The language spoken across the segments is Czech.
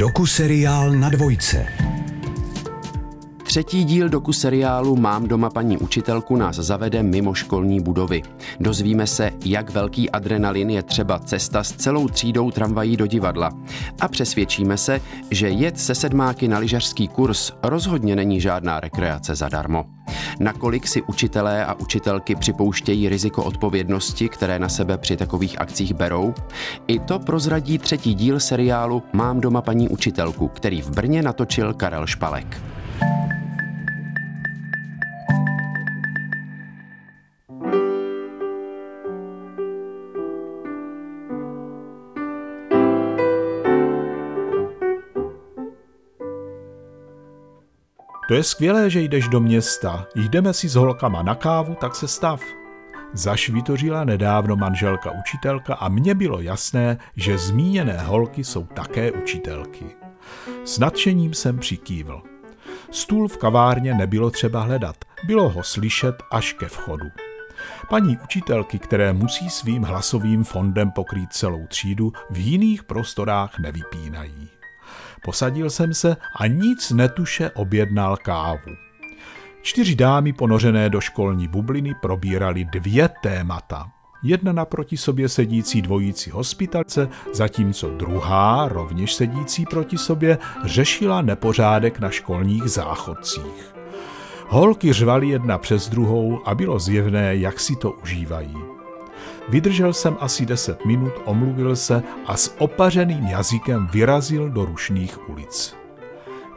Doku-seriál na dvojce. Třetí díl doku seriálu Mám doma paní učitelku nás zavede mimo školní budovy. Dozvíme se, jak velký adrenalin je třeba cesta s celou třídou tramvají do divadla. A přesvědčíme se, že jet se sedmáky na lyžařský kurz rozhodně není žádná rekreace zadarmo. Nakolik si učitelé a učitelky připouštějí riziko odpovědnosti, které na sebe při takových akcích berou? I to prozradí třetí díl seriálu Mám doma paní učitelku, který v Brně natočil Karel Špalek. To je skvělé, že jdeš do města. Jdeme si s holkama na kávu, tak se stav. Zašvitořila nedávno manželka učitelka a mně bylo jasné, že zmíněné holky jsou také učitelky. S nadšením jsem přikývl. Stůl v kavárně nebylo třeba hledat, bylo ho slyšet až ke vchodu. Paní učitelky, které musí svým hlasovým fondem pokrýt celou třídu, v jiných prostorách nevypínají. Posadil jsem se a nic netuše objednal kávu. Čtyři dámy ponořené do školní bubliny probírali dvě témata. Jedna naproti sobě sedící dvojící hospitalce, zatímco druhá, rovněž sedící proti sobě, řešila nepořádek na školních záchodcích. Holky řvaly jedna přes druhou a bylo zjevné, jak si to užívají. Vydržel jsem asi deset minut, omluvil se a s opařeným jazykem vyrazil do rušných ulic.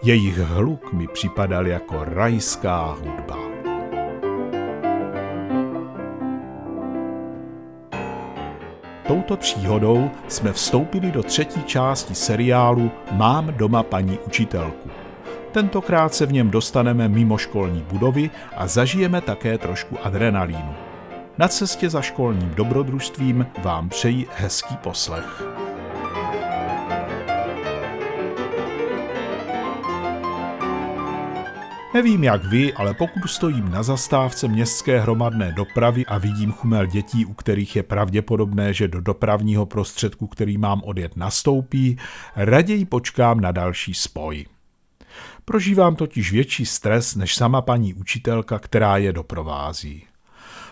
Jejich hluk mi připadal jako rajská hudba. Touto příhodou jsme vstoupili do třetí části seriálu Mám doma paní učitelku. Tentokrát se v něm dostaneme mimo školní budovy a zažijeme také trošku adrenalínu. Na cestě za školním dobrodružstvím vám přeji hezký poslech. Nevím jak vy, ale pokud stojím na zastávce městské hromadné dopravy a vidím chumel dětí, u kterých je pravděpodobné, že do dopravního prostředku, který mám odjet, nastoupí, raději počkám na další spoj. Prožívám totiž větší stres než sama paní učitelka, která je doprovází.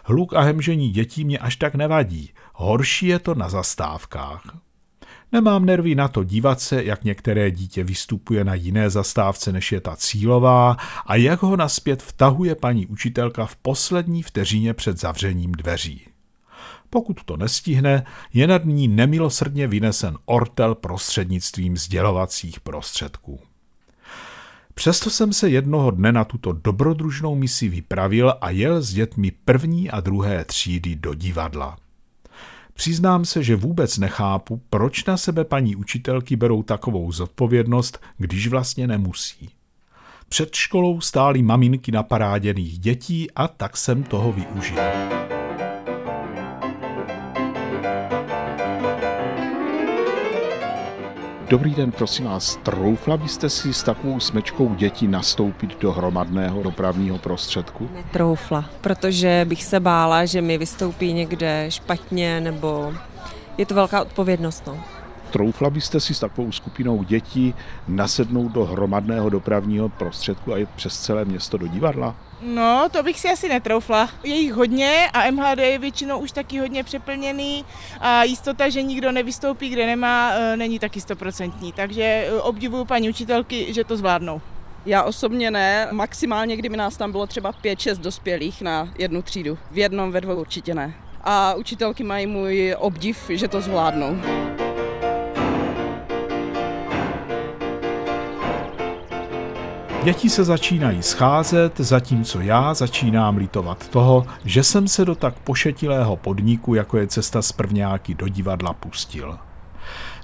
Hluk a hemžení dětí mě až tak nevadí. Horší je to na zastávkách. Nemám nervy na to dívat se, jak některé dítě vystupuje na jiné zastávce, než je ta cílová a jak ho naspět vtahuje paní učitelka v poslední vteřině před zavřením dveří. Pokud to nestihne, je nad ní nemilosrdně vynesen ortel prostřednictvím sdělovacích prostředků. Přesto jsem se jednoho dne na tuto dobrodružnou misi vypravil a jel s dětmi první a druhé třídy do divadla. Přiznám se, že vůbec nechápu, proč na sebe paní učitelky berou takovou zodpovědnost, když vlastně nemusí. Před školou stály maminky naparáděných dětí a tak jsem toho využil. Dobrý den, prosím vás. Troufla byste si s takovou smečkou dětí nastoupit do hromadného dopravního prostředku? Netroufla, protože bych se bála, že mi vystoupí někde špatně, nebo je to velká odpovědnost. No. Troufla byste si s takovou skupinou dětí nasednout do hromadného dopravního prostředku a jít přes celé město do divadla? No, to bych si asi netroufla. Je jich hodně a MHD je většinou už taky hodně přeplněný a jistota, že nikdo nevystoupí, kde nemá, e, není taky stoprocentní. Takže e, obdivuju paní učitelky, že to zvládnou. Já osobně ne, maximálně kdyby nás tam bylo třeba 5-6 dospělých na jednu třídu. V jednom, ve dvou určitě ne. A učitelky mají můj obdiv, že to zvládnou. Děti se začínají scházet, zatímco já začínám litovat toho, že jsem se do tak pošetilého podniku, jako je cesta z prvňáky do divadla, pustil.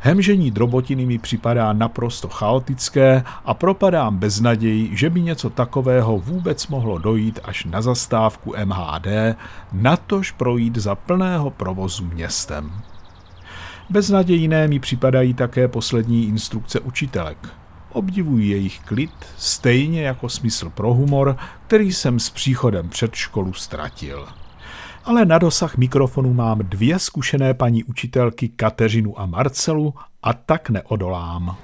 Hemžení drobotiny mi připadá naprosto chaotické a propadám bez naději, že by něco takového vůbec mohlo dojít až na zastávku MHD, natož projít za plného provozu městem. Beznadějné mi připadají také poslední instrukce učitelek – Obdivuji jejich klid, stejně jako smysl pro humor, který jsem s příchodem před školu ztratil. Ale na dosah mikrofonu mám dvě zkušené paní učitelky Kateřinu a Marcelu a tak neodolám.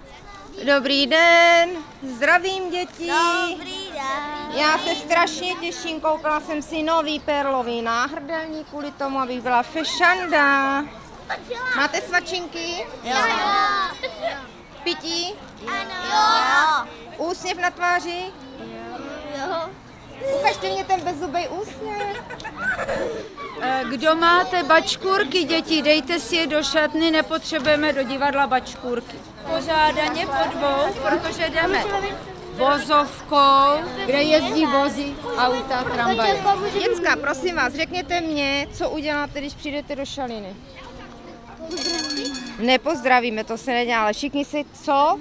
Dobrý den, zdravím děti. Dobrý den. Já se strašně těším, koupila jsem si nový perlový náhrdelník kvůli tomu, abych byla fešanda. Máte svačinky? Jo. Pití? Ano. Jo. Úsměv na tváři? Jo. Ukažte mě ten bezzubej úsměv. Eh, Kdo máte bačkůrky, děti, dejte si je do šatny, nepotřebujeme do divadla bačkůrky. Pořádaně po dvou, protože jdeme vozovkou, kde jezdí vozy, auta, tramvaje. Děcka, prosím vás, řekněte mě, co uděláte, když přijdete do šaliny. Nepozdravíme, to se nedělá, ale všichni si co?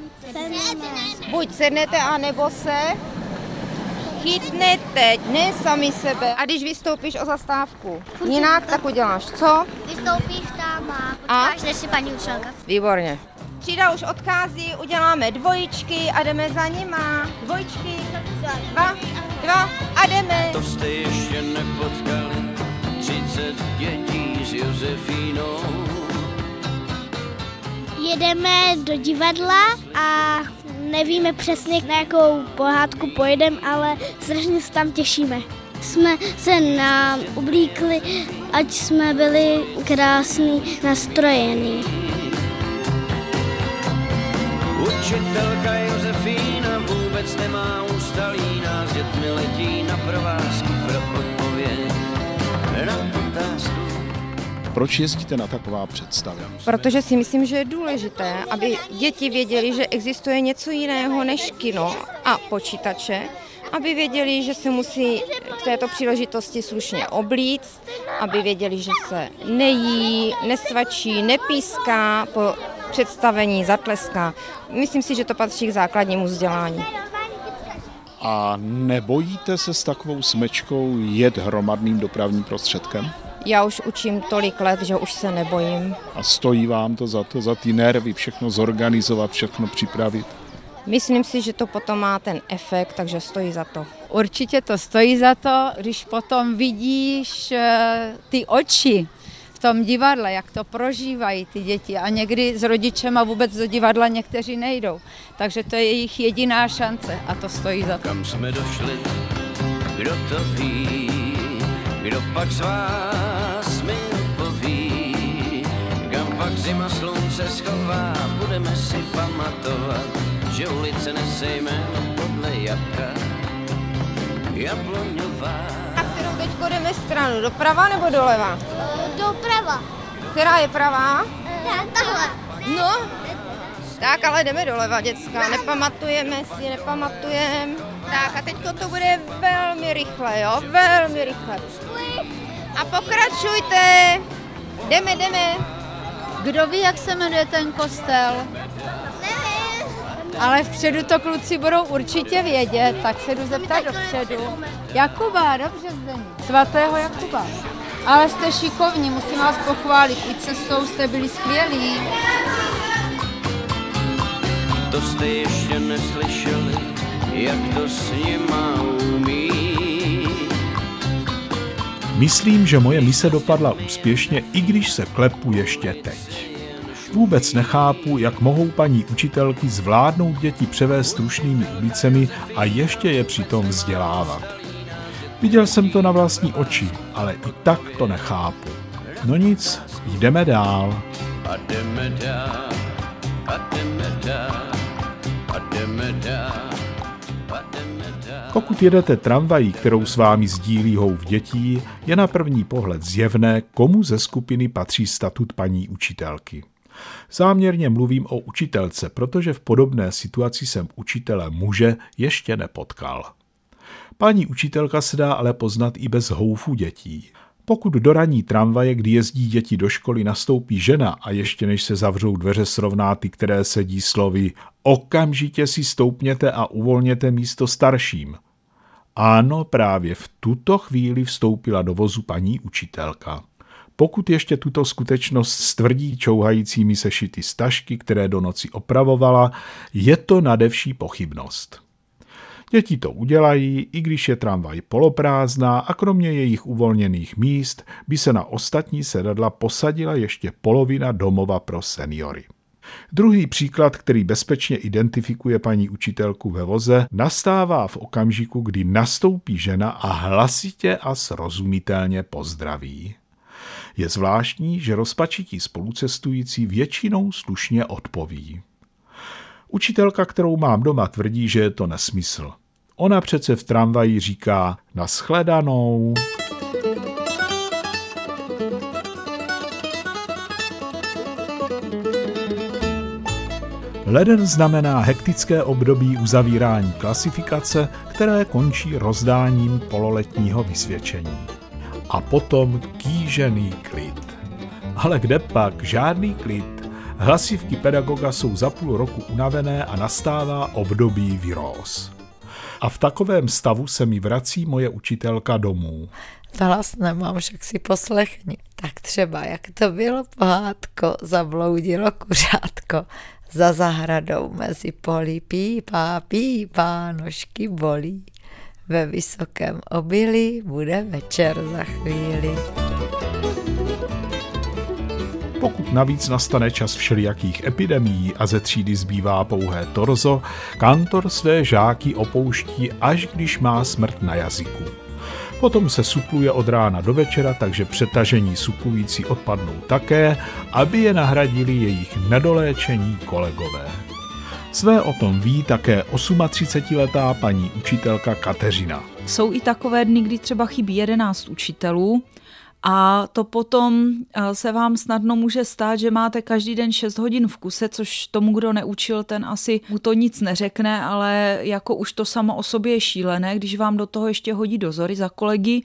Buď sednete, anebo se chytnete, ne sami sebe. A když vystoupíš o zastávku, jinak tak uděláš, co? Vystoupíš tam a A? ukážeš si paní učitelka. Výborně. Třída už odchází, uděláme dvojičky a jdeme za nima. Dvojičky, dva, dva a jdeme. To jste ještě nepotkali, 30 dětí s Josefínou. Jedeme do divadla a nevíme přesně, na jakou pohádku pojedeme, ale strašně se tam těšíme. Jsme se nám oblíkli, ať jsme byli krásný, nastrojení. Učitelka Josefína vůbec nemá ústalí, nás dětmi letí na provázku pro odpověď na otázku. Proč jezdíte na taková představy? Protože si myslím, že je důležité, aby děti věděli, že existuje něco jiného než kino a počítače, aby věděli, že se musí k této příležitosti slušně oblíct, aby věděli, že se nejí, nesvačí, nepíská po představení, zatleská. Myslím si, že to patří k základnímu vzdělání. A nebojíte se s takovou smečkou jet hromadným dopravním prostředkem? Já už učím tolik let, že už se nebojím. A stojí vám to za to, za ty nervy, všechno zorganizovat, všechno připravit? Myslím si, že to potom má ten efekt, takže stojí za to. Určitě to stojí za to, když potom vidíš eh, ty oči v tom divadle, jak to prožívají ty děti a někdy s rodičem a vůbec do divadla někteří nejdou. Takže to je jejich jediná šance a to stojí za to. Kam jsme došli, kdo to ví, kdo pak z vás pak zima slunce schová, budeme si pamatovat, že ulice nesejme podle jabka, jabloňová. Na kterou teď jdeme stranu, doprava nebo doleva? Doprava. Která je pravá? Tahle. No, tak ale jdeme doleva, děcka, nepamatujeme si, nepamatujeme. Tak a teď to bude velmi rychle, jo, velmi rychle. A pokračujte, jdeme, jdeme. Kdo ví, jak se jmenuje ten kostel? Ale vpředu to kluci budou určitě vědět, tak se jdu zeptat dopředu. Jakuba, dobře Zdení. Svatého Jakuba. Ale jste šikovní, musím vás pochválit. I cestou jste byli skvělí. To jste ještě neslyšeli, jak to s nima umí. Myslím, že moje mise dopadla úspěšně, i když se klepu ještě teď. Vůbec nechápu, jak mohou paní učitelky zvládnout děti převést stručnými ulicemi a ještě je přitom vzdělávat. Viděl jsem to na vlastní oči, ale i tak to nechápu. No nic, jdeme dál, a jdeme dál, a jdeme dál, a jdeme dál. Pokud jedete tramvají, kterou s vámi sdílí houv dětí, je na první pohled zjevné, komu ze skupiny patří statut paní učitelky. Záměrně mluvím o učitelce, protože v podobné situaci jsem učitele muže ještě nepotkal. Paní učitelka se dá ale poznat i bez houfu dětí. Pokud do raní tramvaje, kdy jezdí děti do školy, nastoupí žena a ještě než se zavřou dveře srovná ty, které sedí slovy okamžitě si stoupněte a uvolněte místo starším. Ano, právě v tuto chvíli vstoupila do vozu paní učitelka. Pokud ještě tuto skutečnost stvrdí čouhajícími sešity stažky, které do noci opravovala, je to nadevší pochybnost. Děti to udělají, i když je tramvaj poloprázdná a kromě jejich uvolněných míst by se na ostatní sedadla posadila ještě polovina domova pro seniory. Druhý příklad, který bezpečně identifikuje paní učitelku ve voze, nastává v okamžiku, kdy nastoupí žena a hlasitě a srozumitelně pozdraví. Je zvláštní, že rozpačití spolucestující většinou slušně odpoví. Učitelka, kterou mám doma, tvrdí, že je to nesmysl. Ona přece v tramvaji říká naschledanou. Leden znamená hektické období uzavírání klasifikace, které končí rozdáním pololetního vysvědčení. A potom kýžený klid. Ale kde pak žádný klid. Hlasivky pedagoga jsou za půl roku unavené a nastává období vyróz. A v takovém stavu se mi vrací moje učitelka domů. Hlas nemám, však si poslechni. Tak třeba, jak to bylo pohádko, zabloudilo kuřátko za zahradou mezi poli pípá, pípá, nožky bolí. Ve vysokém obilí bude večer za chvíli. Pokud navíc nastane čas všelijakých epidemií a ze třídy zbývá pouhé torzo, kantor své žáky opouští, až když má smrt na jazyku. Potom se supluje od rána do večera, takže přetažení suplující odpadnou také, aby je nahradili jejich nedoléčení kolegové. Své o tom ví také 38-letá paní učitelka Kateřina. Jsou i takové dny, kdy třeba chybí 11 učitelů, a to potom eh, se vám snadno může stát, že máte každý den 6 hodin v kuse, což tomu, kdo neučil, ten asi mu to nic neřekne, ale jako už to samo o sobě je šílené, když vám do toho ještě hodí dozory za kolegy,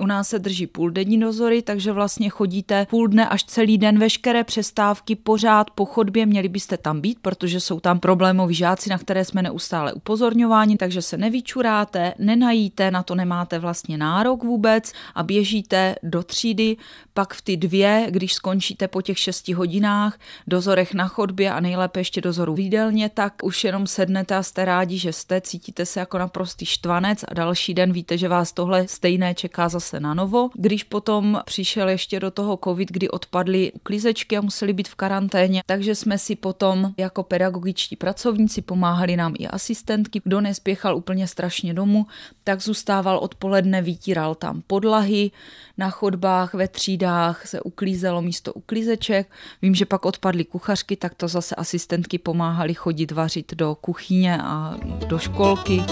u nás se drží půl denní dozory, takže vlastně chodíte půl dne až celý den, veškeré přestávky pořád po chodbě, měli byste tam být, protože jsou tam problémoví žáci, na které jsme neustále upozorňováni, takže se nevyčuráte, nenajíte, na to nemáte vlastně nárok vůbec a běžíte do třídy, pak v ty dvě, když skončíte po těch šesti hodinách, dozorech na chodbě a nejlépe ještě dozoru v jídelně, tak už jenom sednete a jste rádi, že jste, cítíte se jako naprostý štvanec a další den víte, že vás tohle stejné čeká zase zase na novo. Když potom přišel ještě do toho covid, kdy odpadly uklízečky a museli být v karanténě, takže jsme si potom jako pedagogičtí pracovníci pomáhali nám i asistentky. Kdo nespěchal úplně strašně domů, tak zůstával odpoledne, vytíral tam podlahy, na chodbách, ve třídách se uklízelo místo uklízeček. Vím, že pak odpadly kuchařky, tak to zase asistentky pomáhali chodit vařit do kuchyně a do školky.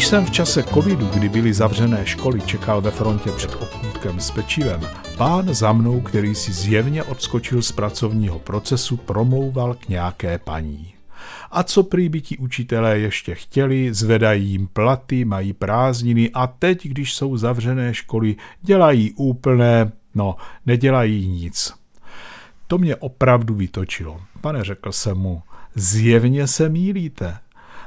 Když jsem v čase covidu, kdy byly zavřené školy, čekal ve frontě před obchůdkem s pečivem, pán za mnou, který si zjevně odskočil z pracovního procesu, promlouval k nějaké paní. A co prý by ti učitelé ještě chtěli, zvedají jim platy, mají prázdniny a teď, když jsou zavřené školy, dělají úplné, no, nedělají nic. To mě opravdu vytočilo. Pane, řekl jsem mu, zjevně se mílíte.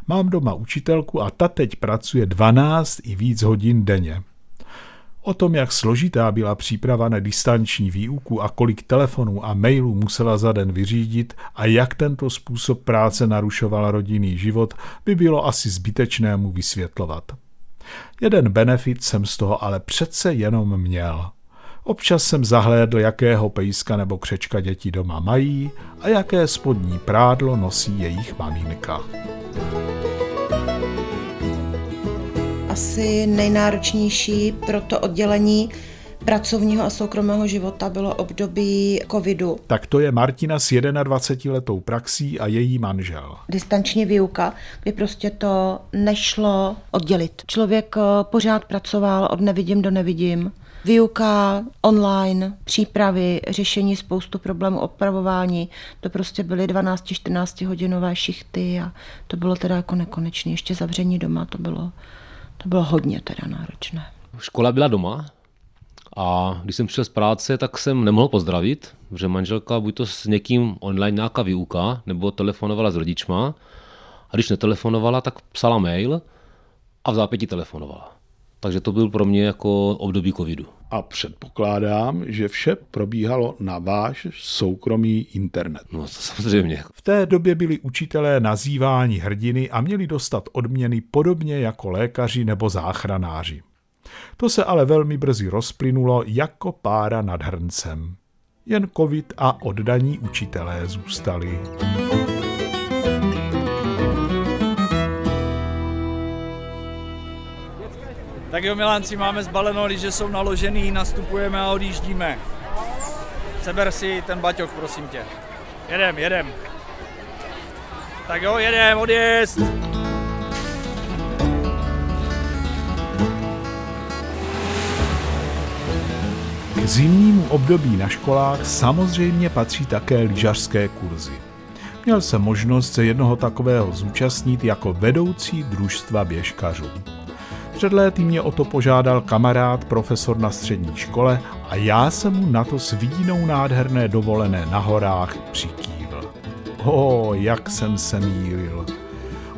Mám doma učitelku a ta teď pracuje 12 i víc hodin denně. O tom, jak složitá byla příprava na distanční výuku a kolik telefonů a mailů musela za den vyřídit a jak tento způsob práce narušoval rodinný život, by bylo asi zbytečnému vysvětlovat. Jeden benefit jsem z toho ale přece jenom měl. Občas jsem zahlédl, jakého pejska nebo křečka děti doma mají a jaké spodní prádlo nosí jejich maminka. asi nejnáročnější pro to oddělení pracovního a soukromého života bylo období covidu. Tak to je Martina s 21 letou praxí a její manžel. Distanční výuka, kdy prostě to nešlo oddělit. Člověk eh, pořád pracoval od nevidím do nevidím. Výuka online, přípravy, řešení spoustu problémů, opravování, to prostě byly 12-14 hodinové šichty a to bylo teda jako nekonečné. Ještě zavření doma, to bylo to bylo hodně teda náročné. Škola byla doma a když jsem přišel z práce, tak jsem nemohl pozdravit, že manželka buď to s někým online nějaká výuka, nebo telefonovala s rodičma. A když netelefonovala, tak psala mail a v zápětí telefonovala. Takže to byl pro mě jako období covidu. A předpokládám, že vše probíhalo na váš soukromý internet. No to samozřejmě. V té době byli učitelé nazýváni hrdiny a měli dostat odměny podobně jako lékaři nebo záchranáři. To se ale velmi brzy rozplynulo jako pára nad hrncem. Jen covid a oddaní učitelé zůstali. Tak jo, Milánci, máme zbaleno, že jsou naložený, nastupujeme a odjíždíme. Seber si ten baťok, prosím tě. Jedem, jedem. Tak jo, jedem, odjezd. K zimnímu období na školách samozřejmě patří také lyžařské kurzy. Měl jsem možnost se jednoho takového zúčastnit jako vedoucí družstva běžkařů. Před léty mě o to požádal kamarád, profesor na střední škole a já jsem mu na to s vidínou nádherné dovolené na horách přikývl. O, jak jsem se mýlil.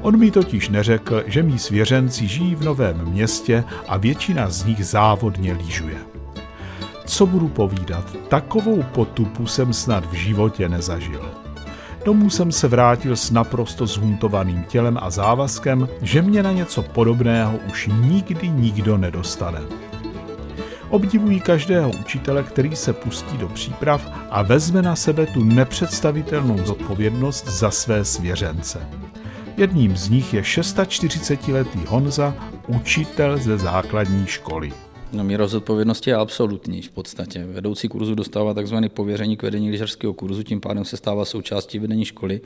On mi totiž neřekl, že mý svěřenci žijí v novém městě a většina z nich závodně lyžuje. Co budu povídat, takovou potupu jsem snad v životě nezažil. Domů jsem se vrátil s naprosto zhuntovaným tělem a závazkem, že mě na něco podobného už nikdy nikdo nedostane. Obdivují každého učitele, který se pustí do příprav a vezme na sebe tu nepředstavitelnou zodpovědnost za své svěřence. Jedním z nich je 640-letý Honza, učitel ze základní školy. No, míra zodpovědnosti je absolutní v podstatě. Vedoucí kurzu dostává tzv. pověření k vedení lyžařského kurzu, tím pádem se stává součástí vedení školy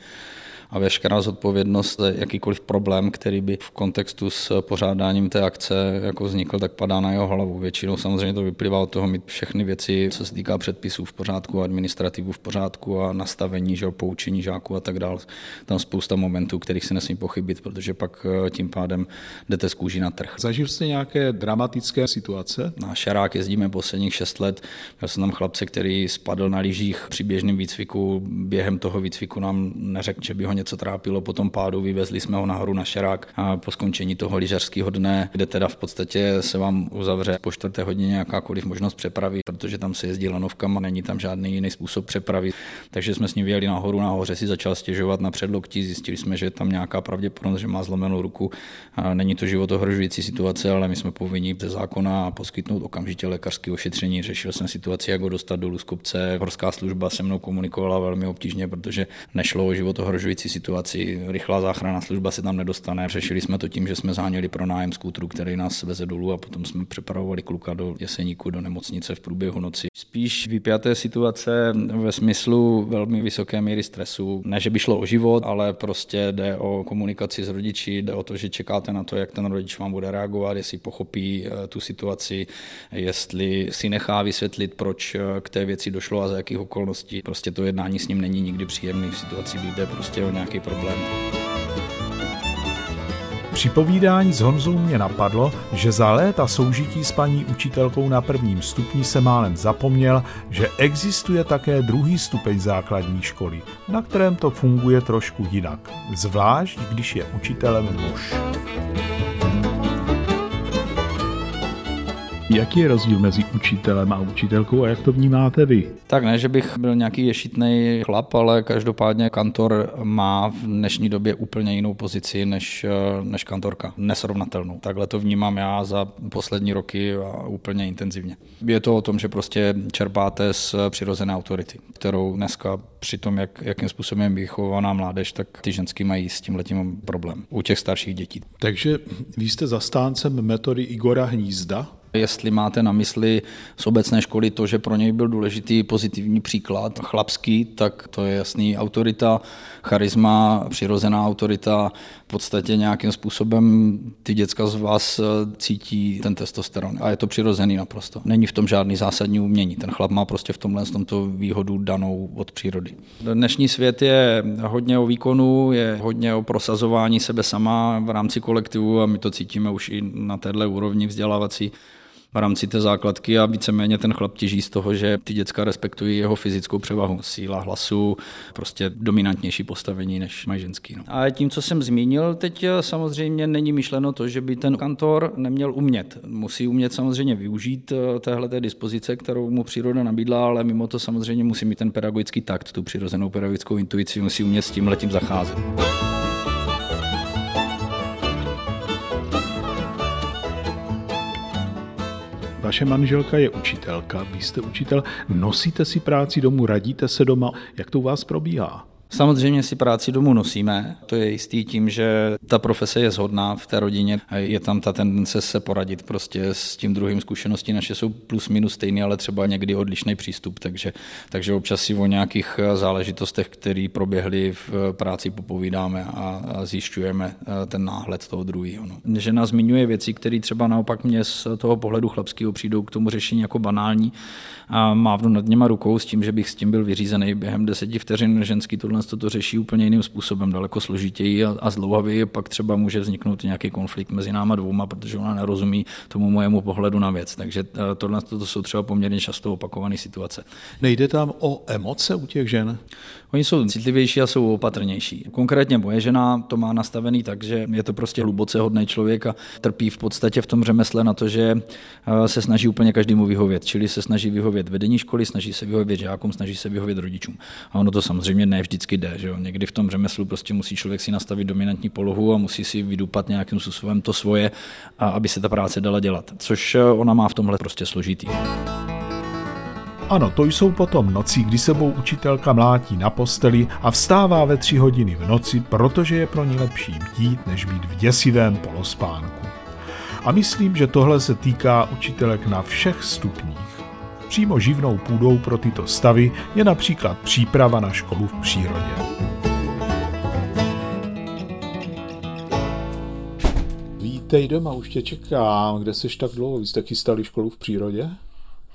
a veškerá zodpovědnost, jakýkoliv problém, který by v kontextu s pořádáním té akce jako vznikl, tak padá na jeho hlavu. Většinou samozřejmě to vyplývá od toho mít všechny věci, co se týká předpisů v pořádku, administrativu v pořádku a nastavení, že poučení žáků a tak dále. Tam spousta momentů, kterých se nesmí pochybit, protože pak eh, tím pádem jdete z kůží na trh. Zažil jste nějaké dramatické situace? Na Šarák jezdíme posledních šest let. Já jsem tam chlapce, který spadl na lyžích při běžném výcviku. Během toho výcviku nám neřekl, že by ho něco trápilo po tom pádu, vyvezli jsme ho nahoru na šerák a po skončení toho lyžařského dne, kde teda v podstatě se vám uzavře po čtvrté hodině jakákoliv možnost přepravy, protože tam se jezdí lanovkama, není tam žádný jiný způsob přepravy. Takže jsme s ním vyjeli nahoru, nahoře si začal stěžovat na předloktí, zjistili jsme, že tam nějaká pravděpodobnost, že má zlomenou ruku. A není to životohrožující situace, ale my jsme povinni ze zákona poskytnout okamžitě lékařské ošetření. Řešil jsem situaci, jak ho dostat dolů z kopce. Horská služba se mnou komunikovala velmi obtížně, protože nešlo o situaci. Rychlá záchranná služba se tam nedostane. Řešili jsme to tím, že jsme záněli pro nájem skútru, který nás veze dolů a potom jsme přepravovali kluka do Jeseníku, do nemocnice v průběhu noci. Spíš vypjaté situace ve smyslu velmi vysoké míry stresu. Ne, že by šlo o život, ale prostě jde o komunikaci s rodiči, jde o to, že čekáte na to, jak ten rodič vám bude reagovat, jestli pochopí eh, tu situaci, jestli si nechá vysvětlit, proč eh, k té věci došlo a za jakých okolností. Prostě to jednání s ním není nikdy příjemný v situaci, kdy jde prostě o nějaký problém. Při povídání s Honzou mě napadlo, že za léta soužití s paní učitelkou na prvním stupni se málem zapomněl, že existuje také druhý stupeň základní školy, na kterém to funguje trošku jinak, zvlášť když je učitelem muž. Jaký je rozdíl mezi učitelem a učitelkou a jak to vnímáte vy? Tak ne, že bych byl nějaký ješitný chlap, ale každopádně kantor má v dnešní době úplně jinou pozici než, než kantorka. Nesrovnatelnou. Takhle to vnímám já za poslední roky a úplně intenzivně. Je to o tom, že prostě čerpáte z přirozené autority, kterou dneska při tom, jak, jakým způsobem je vychovaná mládež, tak ty ženský mají s tím letím problém u těch starších dětí. Takže vy jste zastáncem metody Igora Hnízda? Jestli máte na mysli z obecné školy to, že pro něj byl důležitý pozitivní příklad chlapský, tak to je jasný autorita, charisma, přirozená autorita. V podstatě nějakým způsobem ty děcka z vás eh, cítí ten testosteron a je to přirozený naprosto. Není v tom žádný zásadní umění. Ten chlap má prostě v tomhle v tomto výhodu danou od přírody. Dnešní svět je hodně o výkonu, je hodně o prosazování sebe sama v rámci kolektivu a my to cítíme už i na téhle úrovni vzdělávací v rámci té základky a víceméně ten chlap těží z toho, že ty děcka respektují jeho fyzickou převahu, síla hlasu, prostě dominantnější postavení než mají ženský. No. A tím, co jsem zmínil, teď samozřejmě není myšleno to, že by ten kantor neměl umět. Musí umět samozřejmě využít eh, téhle té dispozice, kterou mu příroda nabídla, ale mimo to samozřejmě musí mít ten pedagogický takt, tu přirozenou pedagogickou intuici, musí umět s tím letím zacházet. Vaše manželka je učitelka, vy jste učitel. Nosíte si práci domů, radíte se doma. Jak to u vás probíhá? Samozřejmě si práci domů nosíme, to je jistý tím, že ta profese je shodná v té rodině, je tam ta tendence se poradit prostě s tím druhým zkušenosti, naše jsou plus minus stejný, ale třeba někdy odlišný přístup, takže, takže občas si o nějakých záležitostech, které proběhly v práci popovídáme a, a zjišťujeme eh, ten náhled toho druhého. No. Žena zmiňuje věci, které třeba naopak mě z toho pohledu chlapského přijdou k tomu řešení jako banální a mávnu nad něma rukou s tím, že bych s tím byl vyřízený během deseti vteřin. Ženský tohle to řeší úplně jiným způsobem, daleko složitěji a, a zdlouhavěji, pak třeba může vzniknout nějaký konflikt mezi náma dvouma, protože ona nerozumí tomu mojemu pohledu na věc. Takže eh, tohle to jsou třeba poměrně často opakované situace. Nejde tam o emoce u těch žen? Oni jsou citlivější a jsou opatrnější. Konkrétně moje žena to má nastavený tak, že je to prostě hluboce hodný člověk a trpí v podstatě v tom řemesle na to, že eh, se snaží úplně každému vyhovět. Čili se snaží vyhovět vedení školy, snaží se vyhovět žákům, snaží se vyhovět rodičům. A ono to samozřejmě ne vždycky jde. Že jo? Někdy v tom řemeslu prostě musí člověk si nastavit dominantní polohu a musí si vydupat nějakým způsobem to svoje, aby se ta práce dala dělat. Což eh, ona má v tomhle prostě složitý. Ano, to jsou potom noci, kdy sebou učitelka mlátí na posteli a vstává ve tři hodiny v noci, protože je pro ní lepší dít, než být v děsivém polospánku. A myslím, že tohle se týká učitelek na všech stupních. Přímo živnou půdou pro tyto stavy je například příprava na školu v přírodě. Vítej doma, už tě čekám. Kde jsi tak dlouho? Vy jste chystali školu v přírodě?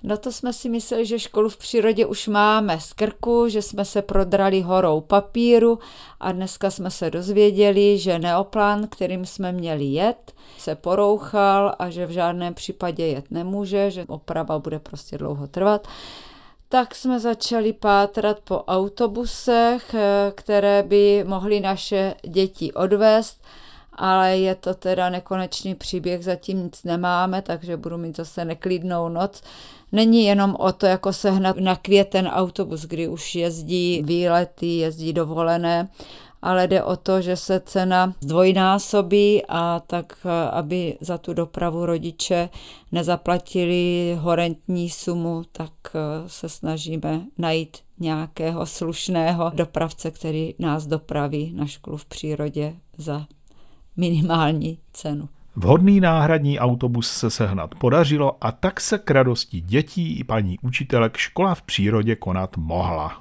No to jsme si mysleli, že školu v přírodě už máme z krku, že jsme se prodrali horou papíru a dneska jsme se dozvěděli, že neoplán, kterým jsme měli jet, se porouchal a že v žádném případě jet nemůže, že oprava bude prostě dlouho trvat. Tak jsme začali pátrat po autobusech, které by mohly naše děti odvést, ale je to teda nekonečný příběh, zatím nic nemáme, takže budu mít zase neklidnou noc. Není jenom o to, jako sehnat na květen autobus, kdy už jezdí výlety, jezdí dovolené, ale jde o to, že se cena zdvojnásobí a tak, aby za tu dopravu rodiče nezaplatili horentní sumu, tak se snažíme najít nějakého slušného dopravce, který nás dopraví na školu v přírodě za minimální cenu. Vhodný náhradní autobus se sehnat podařilo a tak se k radosti dětí i paní učitelek škola v přírodě konat mohla.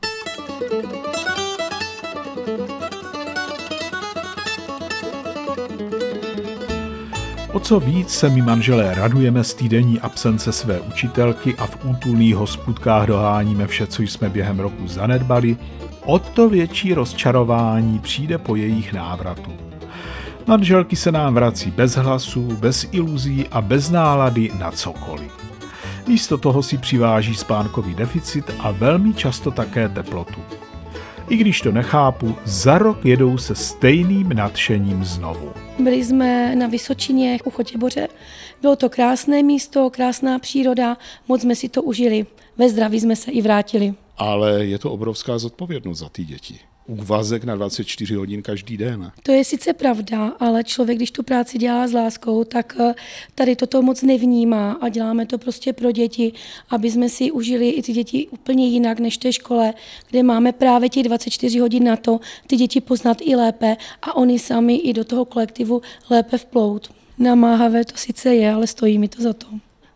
O co víc se mi manželé radujeme z týdenní absence své učitelky a v útulných hospudkách doháníme vše, co jsme během roku zanedbali, o to větší rozčarování přijde po jejich návratu. Manželky se nám vrací bez hlasu, bez iluzí a bez nálady na cokoliv. Místo toho si přiváží spánkový deficit a velmi často také teplotu. I když to nechápu, za rok jedou se stejným nadšením znovu. Byli jsme na Vysočině u Chotěboře. Bylo to krásné místo, krásná příroda, moc jsme si to užili. Ve zdraví jsme se i vrátili. Ale je to obrovská zodpovědnost za ty děti úvazek na 24 hodin každý den. To je sice pravda, ale člověk, když tu práci dělá s láskou, tak eh, tady toto moc nevnímá a děláme to prostě pro děti, aby jsme si užili i ty děti úplně jinak než v té škole, kde máme právě těch 24 hodin na to, ty děti poznat i lépe a oni sami i do toho kolektivu lépe vplout. Namáhavé to sice je, ale stojí mi to za to.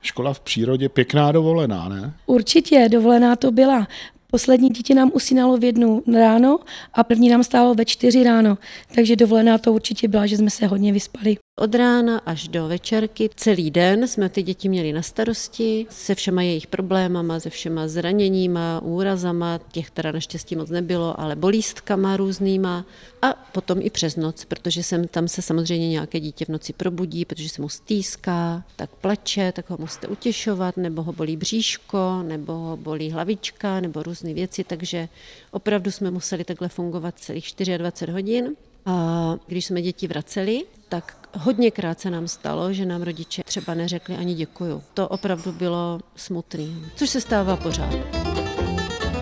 Škola v přírodě, pěkná dovolená, ne? Určitě, dovolená to byla. Poslední dítě nám usínalo v jednu ráno a první nám stálo ve čtyři ráno, takže dovolená to určitě byla, že jsme se hodně vyspali. Od rána až do večerky. Celý den jsme ty děti měli na starosti se všema jejich problémama, se všema zraněníma, úrazama, těch teda naštěstí moc nebylo, ale bolístkama různýma. A potom i přes noc, protože sem tam se samozřejmě nějaké dítě v noci probudí, protože se mu stýská, tak plače, tak ho musíte utěšovat, nebo ho bolí bříško, nebo ho bolí hlavička, nebo různé věci, takže opravdu jsme museli takhle fungovat celých 24 hodin. A když jsme děti vraceli, tak hodněkrát se nám stalo, že nám rodiče třeba neřekli ani děkuju. To opravdu bylo smutný, což se stává pořád.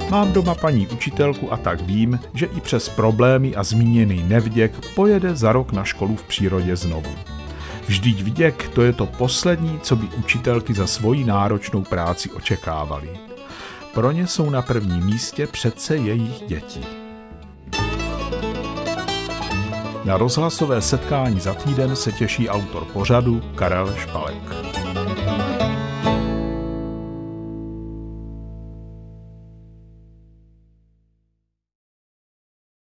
Mám doma paní učitelku a tak vím, že i přes problémy a zmíněný nevděk pojede za rok na školu v přírodě znovu. Vždyť vděk to je to poslední, co by učitelky za svoji náročnou práci očekávali. Pro ně jsou na prvním místě přece jejich děti. Na rozhlasové setkání za týden se těší autor pořadu Karel Špalek.